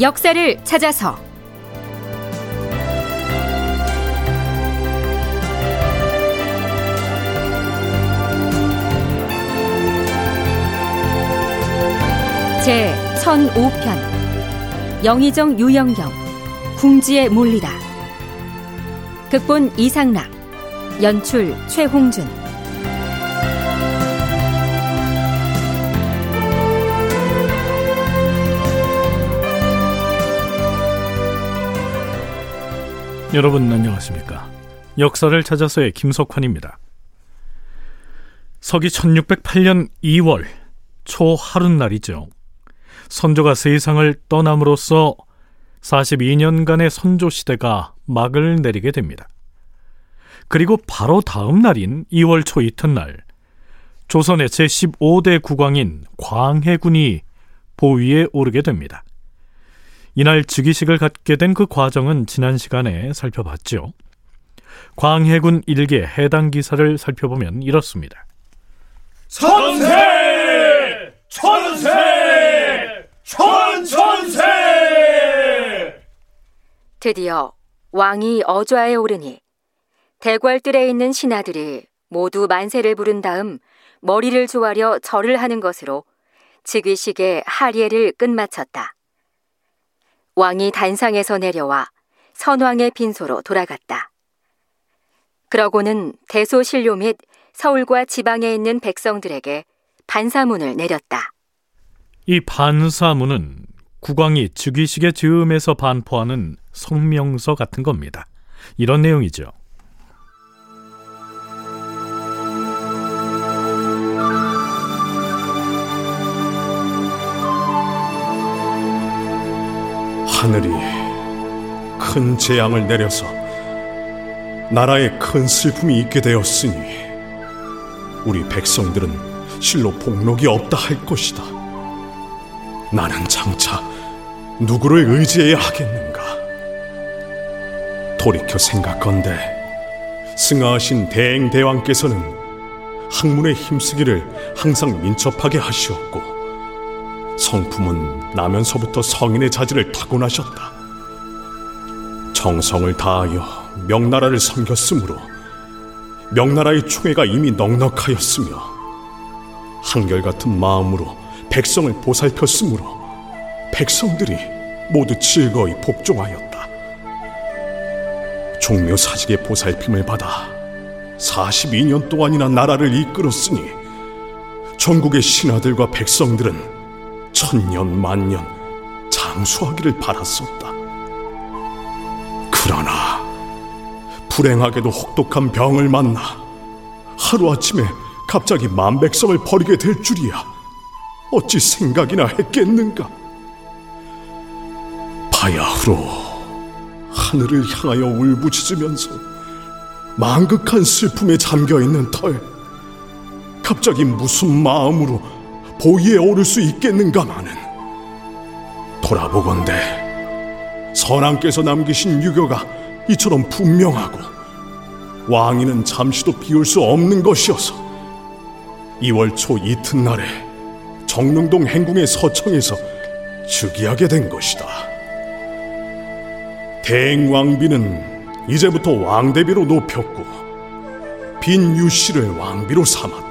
역사를 찾아서. 제 1005편. 영의정 유영경. 궁지에 몰리다 극본 이상락. 연출 최홍준 여러분 안녕하십니까? 역사를 찾아서의 김석환입니다. 서기 1608년 2월 초 하룻날이죠. 선조가 세상을 떠남으로써 42년간의 선조 시대가 막을 내리게 됩니다. 그리고 바로 다음 날인 2월 초 이튿날 조선의 제15대 국왕인 광해군이 보위에 오르게 됩니다. 이날 즉위식을 갖게 된 그 과정은 지난 시간에 살펴봤죠. 광해군 일개 해당 기사를 살펴보면 이렇습니다. 천세! 천세! 천천세! 드디어 왕이 어좌에 오르니 대궐들에 있는 신하들이 모두 만세를 부른 다음 머리를 조아려 절을 하는 것으로 즉위식의 하례를 끝마쳤다. 왕이 단상에서 내려와 선왕의 빈소로 돌아갔다. 그러고는 대소신료 및 서울과 지방에 있는 백성들에게 반사문을 내렸다. 이 반사문은 국왕이 즉위식의 즈음에서 반포하는 성명서 같은 겁니다. 이런 내용이죠. 하늘이 큰 재앙을 내려서 나라에 큰 슬픔이 있게 되었으니 우리 백성들은 실로 복록이 없다 할 것이다. 나는 장차 누구를 의지해야 하겠는가? 돌이켜 생각건대 승하하신 대행대왕께서는 학문에 힘쓰기를 항상 민첩하게 하시었고 성품은 나면서부터 성인의 자질을 타고나셨다. 정성을 다하여 명나라를 섬겼으므로 명나라의 총애가 이미 넉넉하였으며 한결같은 마음으로 백성을 보살폈으므로 백성들이 모두 즐거이 복종하였다. 종묘 사직의 보살핌을 받아 42년 동안이나 나라를 이끌었으니 전국의 신하들과 백성들은 천년 만년 장수하기를 바랐었다. 그러나 불행하게도 혹독한 병을 만나 하루아침에 갑자기 만백성을 버리게 될 줄이야 어찌 생각이나 했겠는가? 바야흐로 하늘을 향하여 울부짖으면서 망극한 슬픔에 잠겨 있는 털 갑자기 무슨 마음으로 보위에 오를 수 있겠는가마는 돌아보건대 선왕께서 남기신 유교가 이처럼 분명하고 왕위는 잠시도 비울 수 없는 것이어서 2월 초 이튿날에 정릉동 행궁의 서청에서 즉위하게 된 것이다. 대행왕비는 이제부터 왕대비로 높였고 빈 유씨를 왕비로 삼았다.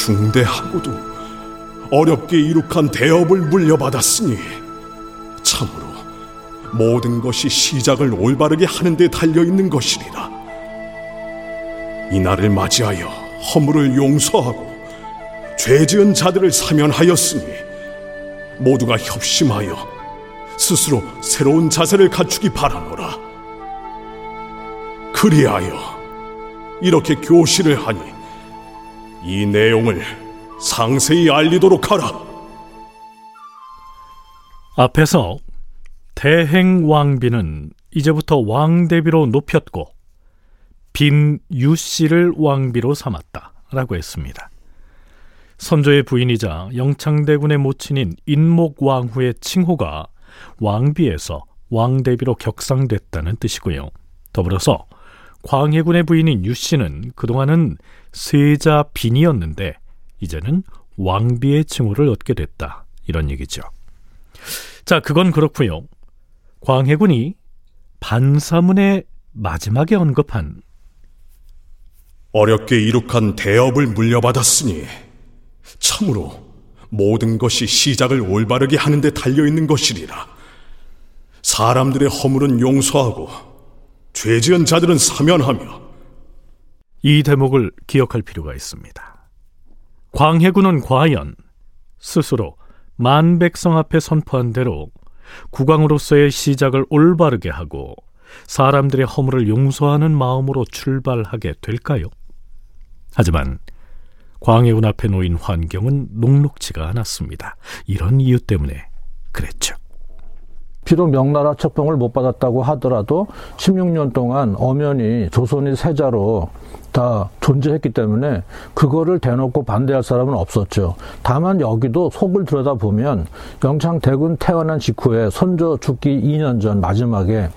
중대하고도 어렵게 이룩한 대업을 물려받았으니 참으로 모든 것이 시작을 올바르게 하는 데 달려 있는 것이리라. 이날을 맞이하여 허물을 용서하고 죄 지은 자들을 사면하였으니 모두가 협심하여 스스로 새로운 자세를 갖추기 바라노라. 그리하여 이렇게 교시를 하니 이 내용을 상세히 알리도록 하라. 앞에서 대행왕비는 이제부터 왕대비로 높였고 빈 유씨를 왕비로 삼았다라고 했습니다. 선조의 부인이자 영창대군의 모친인 인목왕후의 칭호가 왕비에서 왕대비로 격상됐다는 뜻이고요. 더불어서 광해군의 부인인 유 씨는 그동안은 세자 빈이었는데 이제는 왕비의 칭호를 얻게 됐다. 이런 얘기죠. 자, 그건 그렇고요. 광해군이 반사문의 마지막에 언급한 어렵게 이룩한 대업을 물려받았으니 참으로 모든 것이 시작을 올바르게 하는 데 달려 있는 것이리라. 사람들의 허물은 용서하고 죄 지은 자들은 사면하며 이 대목을 기억할 필요가 있습니다. 광해군은 과연 스스로 만백성 앞에 선포한 대로 국왕으로서의 시작을 올바르게 하고 사람들의 허물을 용서하는 마음으로 출발하게 될까요? 하지만 광해군 앞에 놓인 환경은 녹록지가 않았습니다. 이런 이유 때문에 그랬죠. 비록 명나라 책봉을 못 받았다고 하더라도 16년 동안 엄연히 조선이 세자로 다 존재했기 때문에 그거를 대놓고 반대할 사람은 없었죠. 다만 여기도 속을 들여다보면 영창대군 태어난 직후에 선조 죽기 2년 전 마지막에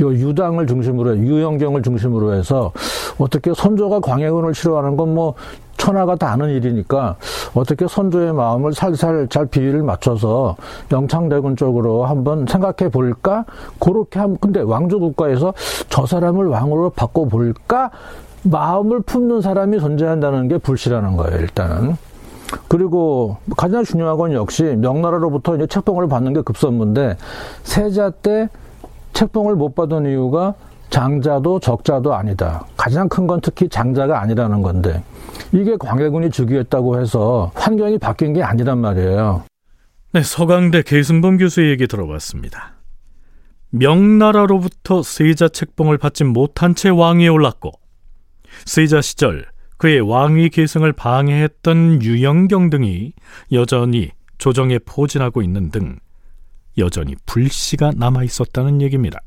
요 유당을 중심으로 유영경을 중심으로 해서 어떻게 선조가 광해군을 싫어하는 건 뭐 천하가 다 아는 일이니까 어떻게 선조의 마음을 살살 잘 비위를 맞춰서 영창대군 쪽으로 한번 생각해 볼까? 그렇게 하면 근데 왕조 국가에서 저 사람을 왕으로 바꿔 볼까? 마음을 품는 사람이 존재한다는 게 불씨라는 거예요, 일단은. 그리고 가장 중요한 건 역시 명나라로부터 이제 책봉을 받는 게 급선무인데 세자 때 책봉을 못 받은 이유가 장자도 적자도 아니다. 가장 큰 건 특히 장자가 아니라는 건데 이게 광해군이 즉위했다고 해서 환경이 바뀐 게 아니란 말이에요. 네, 서강대 계승범 교수의 얘기 들어봤습니다. 명나라로부터 세자 책봉을 받지 못한 채 왕위에 올랐고 세자 시절 그의 왕위 계승을 방해했던 유영경 등이 여전히 조정에 포진하고 있는 등 여전히 불씨가 남아 있었다는 얘기입니다.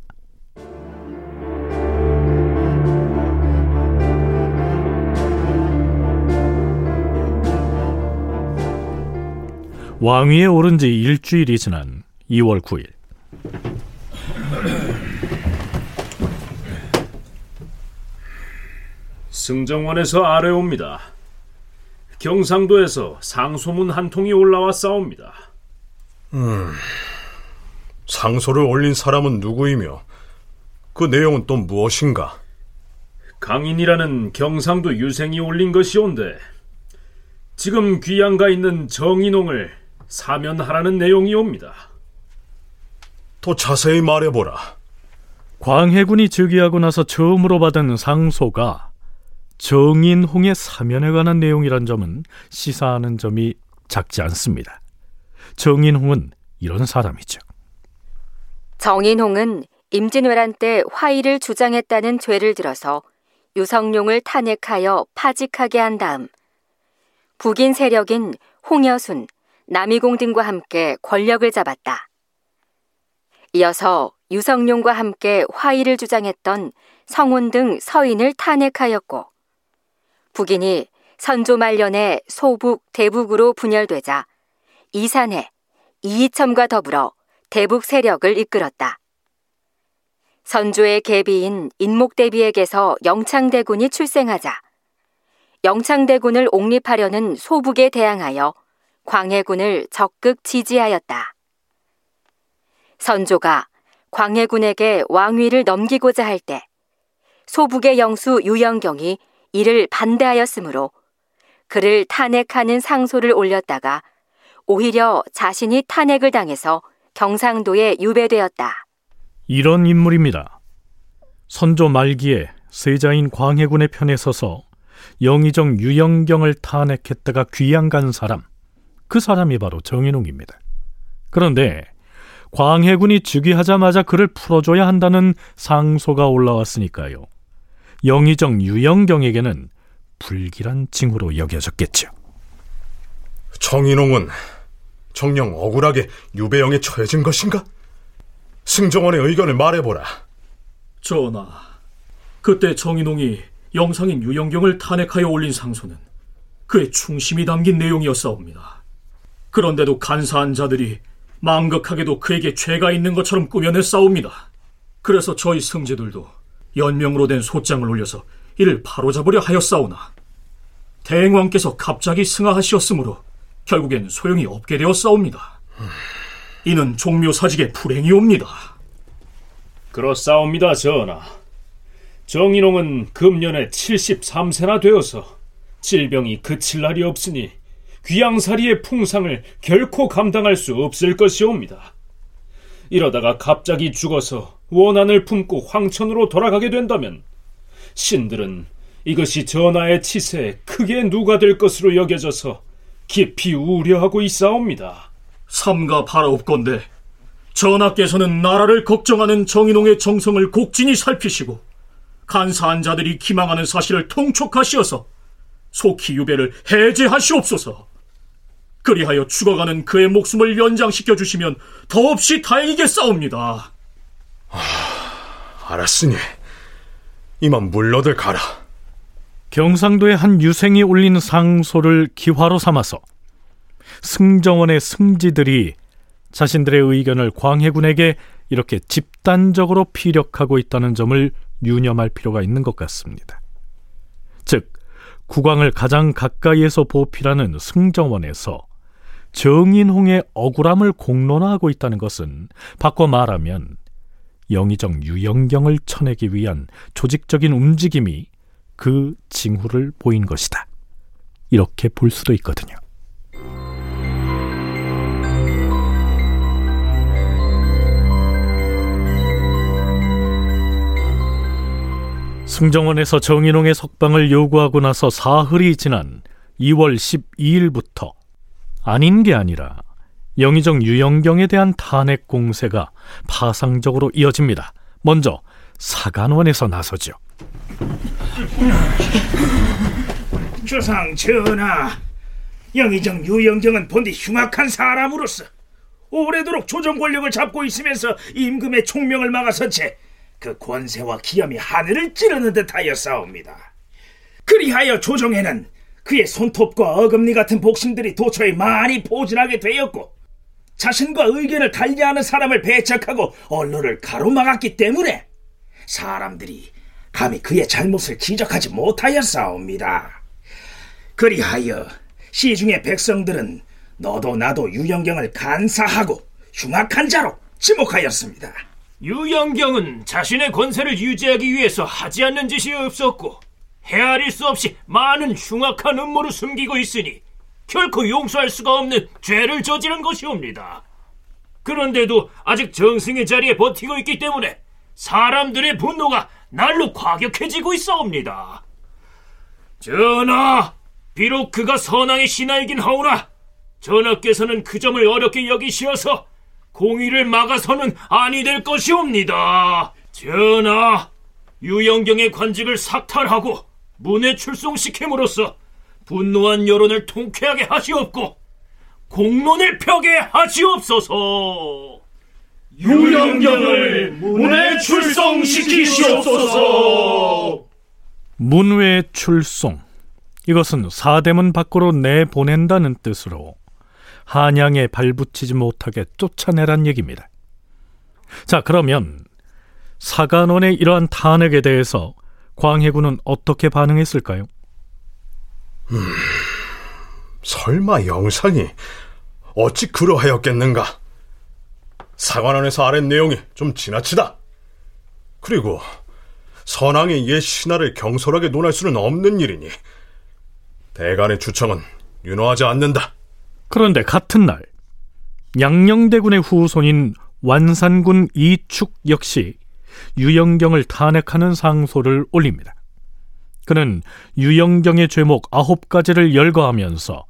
왕위에 오른 지 일주일이 지난 2월 9일 승정원에서 아래옵니다. 경상도에서 상소문 한 통이 올라와 싸웁니다. 음, 상소를 올린 사람은 누구이며 그 내용은 또 무엇인가? 강인이라는 경상도 유생이 올린 것이온데 지금 귀양가 있는 정인홍을 사면하라는 내용이옵니다. 더 자세히 말해보라. 광해군이 즉위하고 나서 처음으로 받은 상소가 정인홍의 사면에 관한 내용이란 점은 시사하는 점이 작지 않습니다. 정인홍은 이런 사람이죠. 정인홍은 임진왜란 때 화의를 주장했다는 죄를 들어서 유성룡을 탄핵하여 파직하게 한 다음 북인 세력인 홍여순, 남이공 등과 함께 권력을 잡았다. 이어서 유성룡과 함께 화의를 주장했던 성운 등 서인을 탄핵하였고 북인이 선조 말년에 소북, 대북으로 분열되자 이산해, 이이첨과 더불어 대북 세력을 이끌었다. 선조의 계비인 인목대비에게서 영창대군이 출생하자 영창대군을 옹립하려는 소북에 대항하여 광해군을 적극 지지하였다. 선조가 광해군에게 왕위를 넘기고자 할 때 소북의 영수 유영경이 이를 반대하였으므로 그를 탄핵하는 상소를 올렸다가 오히려 자신이 탄핵을 당해서 경상도에 유배되었다. 이런 인물입니다. 선조 말기에 세자인 광해군의 편에 서서 영의정 유영경을 탄핵했다가 귀양 간 사람, 그 사람이 바로 정인웅입니다. 그런데 광해군이 즉위하자마자 그를 풀어줘야 한다는 상소가 올라왔으니까요. 영의정 유영경에게는 불길한 징후로 여겨졌겠죠. 정인홍은 정녕 억울하게 유배영에 처해진 것인가? 승정원의 의견을 말해보라. 전하, 그때 정인홍이 영상인 유영경을 탄핵하여 올린 상소는 그의 충심이 담긴 내용이었사옵니다. 그런데도 간사한 자들이 망극하게도 그에게 죄가 있는 것처럼 꾸며냈사옵니다. 그래서 저희 승제들도 연명으로 된 소장을 올려서 이를 바로잡으려 하였사오나 대행왕께서 갑자기 승하하시었으므로 결국엔 소용이 없게 되었사옵니다. 이는 종묘 사직의 불행이옵니다. 그렇사옵니다, 전하. 정인홍은 금년에 73세나 되어서 질병이 그칠 날이 없으니 귀양살이의 풍상을 결코 감당할 수 없을 것이옵니다. 이러다가 갑자기 죽어서 원한을 품고 황천으로 돌아가게 된다면 신들은 이것이 전하의 치세에 크게 누가 될 것으로 여겨져서 깊이 우려하고 있사옵니다. 삼가 바라옵건대 전하께서는 나라를 걱정하는 정인홍의 정성을 곡진히 살피시고 간사한 자들이 기망하는 사실을 통촉하시어서 속히 유배를 해제하시옵소서. 그리하여 죽어가는 그의 목숨을 연장시켜 주시면 더없이 다행이겠사옵니다. 아, 알았으니 이만 물러들 가라. 경상도의 한 유생이 올린 상소를 기화로 삼아서 승정원의 승지들이 자신들의 의견을 광해군에게 이렇게 집단적으로 피력하고 있다는 점을 유념할 필요가 있는 것 같습니다. 즉, 국왕을 가장 가까이에서 보필하는 승정원에서 정인홍의 억울함을 공론화하고 있다는 것은 바꿔 말하면 영의정 유영경을 쳐내기 위한 조직적인 움직임이 그 징후를 보인 것이다. 이렇게 볼 수도 있거든요. 승정원에서 정인홍의 석방을 요구하고 나서 사흘이 지난 2월 12일부터 아닌 게 아니라 영의정 유영경에 대한 탄핵 공세가 파상적으로 이어집니다. 먼저 사간원에서 나서죠. 주상 전하, 영의정 유영경은 본디 흉악한 사람으로서 오래도록 조정 권력을 잡고 있으면서 임금의 총명을 막아선 채 그 권세와 기염이 하늘을 찌르는 듯하였사옵니다. 그리하여 조정에는 그의 손톱과 어금니 같은 복심들이 도처에 많이 포진하게 되었고 자신과 의견을 달리하는 사람을 배척하고 언론을 가로막았기 때문에 사람들이 감히 그의 잘못을 지적하지 못하였사옵니다. 그리하여 시중의 백성들은 너도 나도 유영경을 간사하고 흉악한 자로 지목하였습니다. 유영경은 자신의 권세를 유지하기 위해서 하지 않는 짓이 없었고 헤아릴 수 없이 많은 흉악한 음모를 숨기고 있으니 결코 용서할 수가 없는 죄를 저지른 것이옵니다. 그런데도 아직 정승의 자리에 버티고 있기 때문에 사람들의 분노가 날로 과격해지고 있사옵니다. 전하, 비록 그가 선왕의 신하이긴 하오나 전하께서는 그 점을 어렵게 여기시어서 공의를 막아서는 아니 될 것이옵니다. 전하, 유영경의 관직을 삭탈하고 문에 출송시킴으로써 분노한 여론을 통쾌하게 하시옵고 공론을 펴게 하시옵소서. 유영경을 문에 출송시키시옵소서. 문외 출송. 이것은 사대문 밖으로 내보낸다는 뜻으로 한양에 발붙이지 못하게 쫓아내란 얘기입니다. 자, 그러면 사간원의 이러한 탄핵에 대해서 광해군은 어떻게 반응했을까요? 음, 설마 영상이 어찌 그러하였겠는가? 사관원에서 아랫 내용이 좀 지나치다. 그리고 선왕의 옛 신하를 경솔하게 논할 수는 없는 일이니 대간의 주청은 윤호하지 않는다. 그런데 같은 날 양녕대군의 후손인 완산군 이축 역시 유영경을 탄핵하는 상소를 올립니다. 그는 유영경의 죄목 아홉 가지를 열거하면서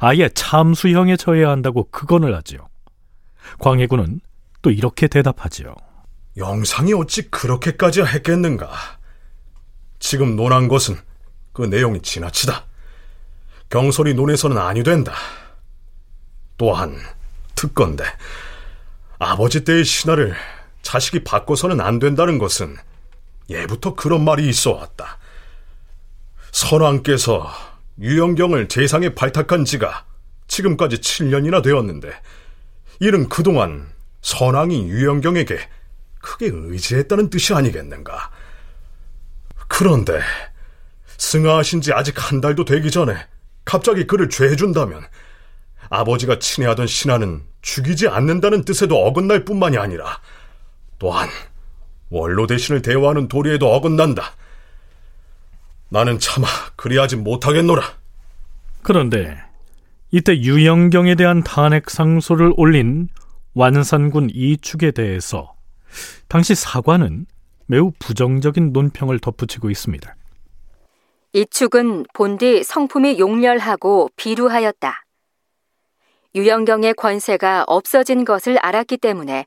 아예 참수형에 처해야 한다고 극언을 하지요. 광해군은 또 이렇게 대답하지요. 영상이 어찌 그렇게까지 했겠는가? 지금 논한 것은 그 내용이 지나치다. 경솔이 논해서는 아니 된다. 또한 특건데 아버지 때의 신하를 자식이 바꿔서는 안 된다는 것은 예부터 그런 말이 있어 왔다. 선왕께서 유영경을 재상에 발탁한 지가 지금까지 7년이나 되었는데 이는 그동안 선왕이 유영경에게 크게 의지했다는 뜻이 아니겠는가? 그런데 승하하신 지 아직 한 달도 되기 전에 갑자기 그를 죄해준다면 아버지가 친애하던 신하는 죽이지 않는다는 뜻에도 어긋날 뿐만이 아니라 또한 원로 대신을 대우하는 도리에도 어긋난다. 나는 차마 그리하지 못하겠노라. 그런데 이때 유영경에 대한 탄핵 상소를 올린 완산군 이축에 대해서 당시 사관은 매우 부정적인 논평을 덧붙이고 있습니다. 이축은 본디 성품이 용렬하고 비루하였다. 유영경의 권세가 없어진 것을 알았기 때문에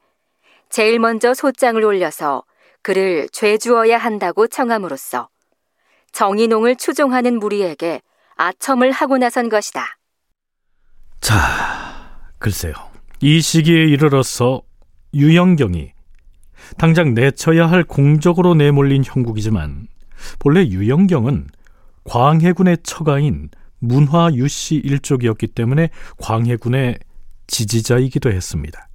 제일 먼저 소장을 올려서 그를 죄주어야 한다고 청함으로써 정인홍을 추종하는 무리에게 아첨을 하고 나선 것이다. 자, 글쎄요. 이 시기에 이르러서 유영경이 당장 내쳐야 할 공적으로 내몰린 형국이지만 본래 유영경은 광해군의 처가인 문화 유씨 일족이었기 때문에 광해군의 지지자이기도 했습니다.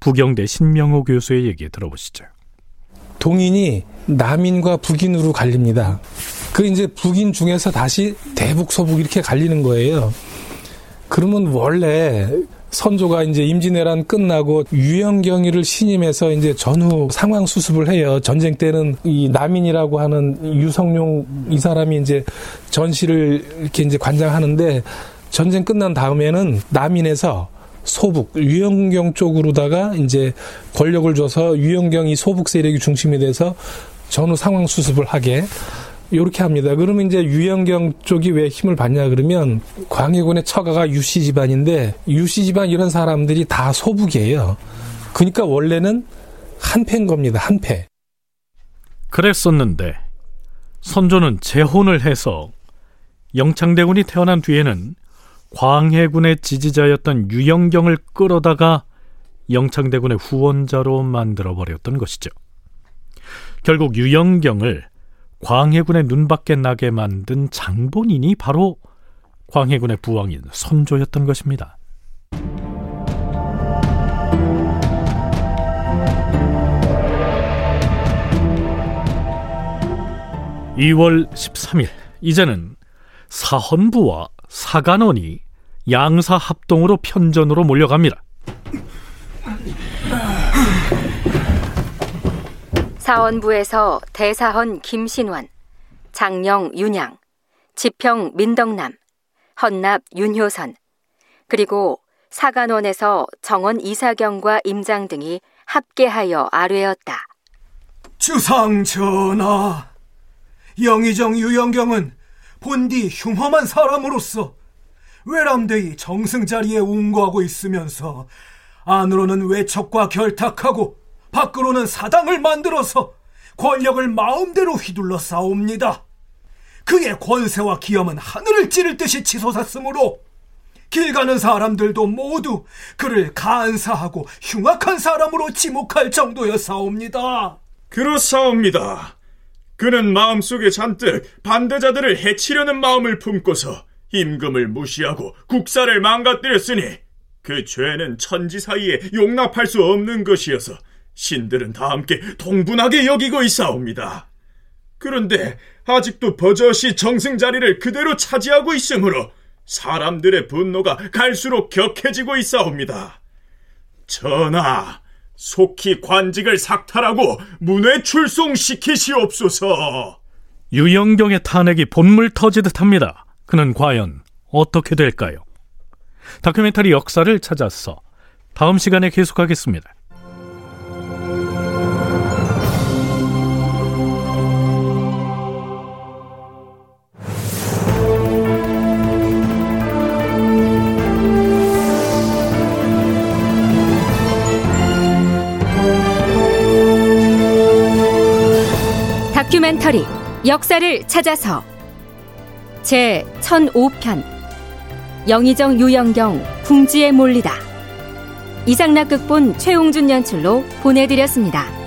부경대 신명호 교수의 얘기 들어보시죠. 동인이 남인과 북인으로 갈립니다. 그 이제 북인 중에서 다시 대북 서북 이렇게 갈리는 거예요. 그러면 원래 선조가 이제 임진왜란 끝나고 유영경이를 신임해서 이제 전후 상황 수습을 해요. 전쟁 때는 이 남인이라고 하는 유성룡 이 사람이 이제 전시를 이렇게 이제 관장하는데 전쟁 끝난 다음에는 남인에서 소북 유영경 쪽으로다가 이제 권력을 줘서 유영경이 소북 세력이 중심이 돼서 전후 상황 수습을 하게 이렇게 합니다. 그러면 이제 유영경 쪽이 왜 힘을 받냐 그러면 광해군의 처가가 유씨 집안인데 유씨 집안 이런 사람들이 다 소북이에요. 그러니까 원래는 한패인 겁니다. 한패. 그랬었는데 선조는 재혼을 해서 영창대군이 태어난 뒤에는 광해군의 지지자였던 유영경을 끌어다가 영창대군의 후원자로 만들어 버렸던 것이죠. 결국 유영경을 광해군의 눈밖에 나게 만든 장본인이 바로 광해군의 부왕인 선조였던 것입니다. (2월 13일) 이제는 사헌부와 사간원이 양사 합동으로 편전으로 몰려갑니다. 사원부에서 대사헌 김신환, 장령 윤양, 지평 민덕남, 헌납 윤효선, 그리고 사간원에서 정원 이사경과 임장 등이 합계하여 아뢰었다. 주상 전하, 영의정 유영경은 본디 흉험한 사람으로서 외람되이 정승 자리에 운거하고 있으면서 안으로는 외척과 결탁하고 밖으로는 사당을 만들어서 권력을 마음대로 휘둘러 싸웁니다. 그의 권세와 기염은 하늘을 찌를 듯이 치솟았으므로 길 가는 사람들도 모두 그를 간사하고 흉악한 사람으로 지목할 정도였사옵니다. 그렇사옵니다. 그는 마음속에 잔뜩 반대자들을 해치려는 마음을 품고서 임금을 무시하고 국사를 망가뜨렸으니 그 죄는 천지 사이에 용납할 수 없는 것이어서 신들은 다 함께 동분하게 여기고 있사옵니다. 그런데 아직도 버젓이 정승 자리를 그대로 차지하고 있으므로 사람들의 분노가 갈수록 격해지고 있사옵니다. 전하, 속히 관직을 삭탈하고 문외 출송시키시옵소서. 유영경의 탄핵이 본물 터지듯 합니다. 그는 과연 어떻게 될까요? 다큐멘터리 역사를 찾아서 다음 시간에 계속하겠습니다. 다큐멘터리 역사를 찾아서 제 1005편 영의정 유영경 궁지에 몰리다 이상락 극본 최홍준 연출로 보내드렸습니다.